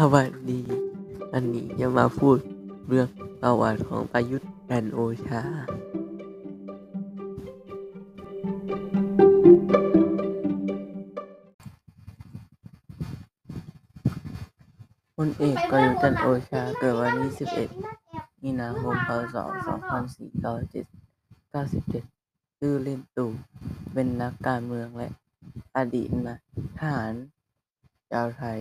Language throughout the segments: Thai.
สวัสดี อันนี้จะมาพูดเรื่องประวัติของประยุทธ์จันโอชาพลเอกประยุทธ์จันโอชาเกิดวันที่ 11 มีนาคม พศ 2497 ชื่อเล่นตู่ เป็นนักการเมืองและอดีตนายทหารชาวไทย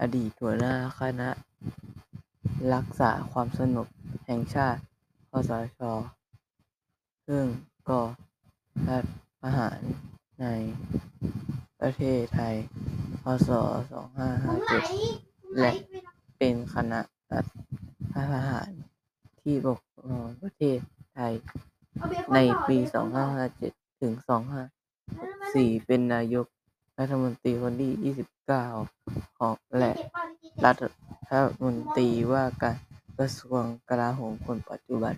อดีตหัวหน้าคณะ รักษาความสงบแห่งชาติ คสช.ซึ่งก่อรัฐประหารในประเทศไทย พ.ศ.2557 และเป็นคณะรัฐประหารที่ปกครองประเทศไทย ในปี 2557 ถึง 2564 เป็นนายก รัฐมนตรีคนที่ 29 ของและรัฐมนตรีว่าการกระทรวงกลาโหมคนปัจจุบัน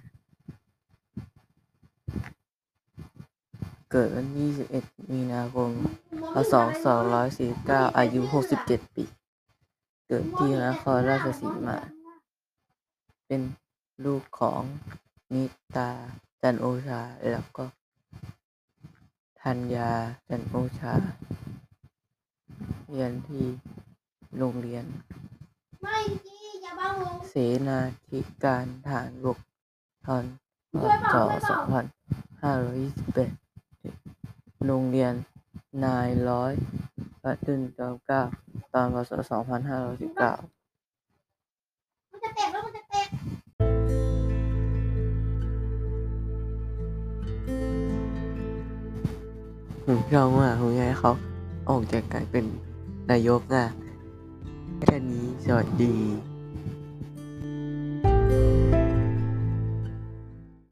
เกิดวันที่21 มีนาคมพ.ศ.2549 อายุ 67 ปี เกิดที่นครราชสีมา เป็นลูกของนิตาจันทร์โอชา แล้วก็ธัญญาจันทร์โอชา เรียนที่โรงเรียน เสนาธิการทหารบกตอนพ.ศ.2528โรงเรียนนายร้อยพระจุลจอมเกล้าตอนพ.ศ.2519ผมชอบมากผมอยากให้เขาออกจากการเป็น นายกอะแค่นี้สวัสดี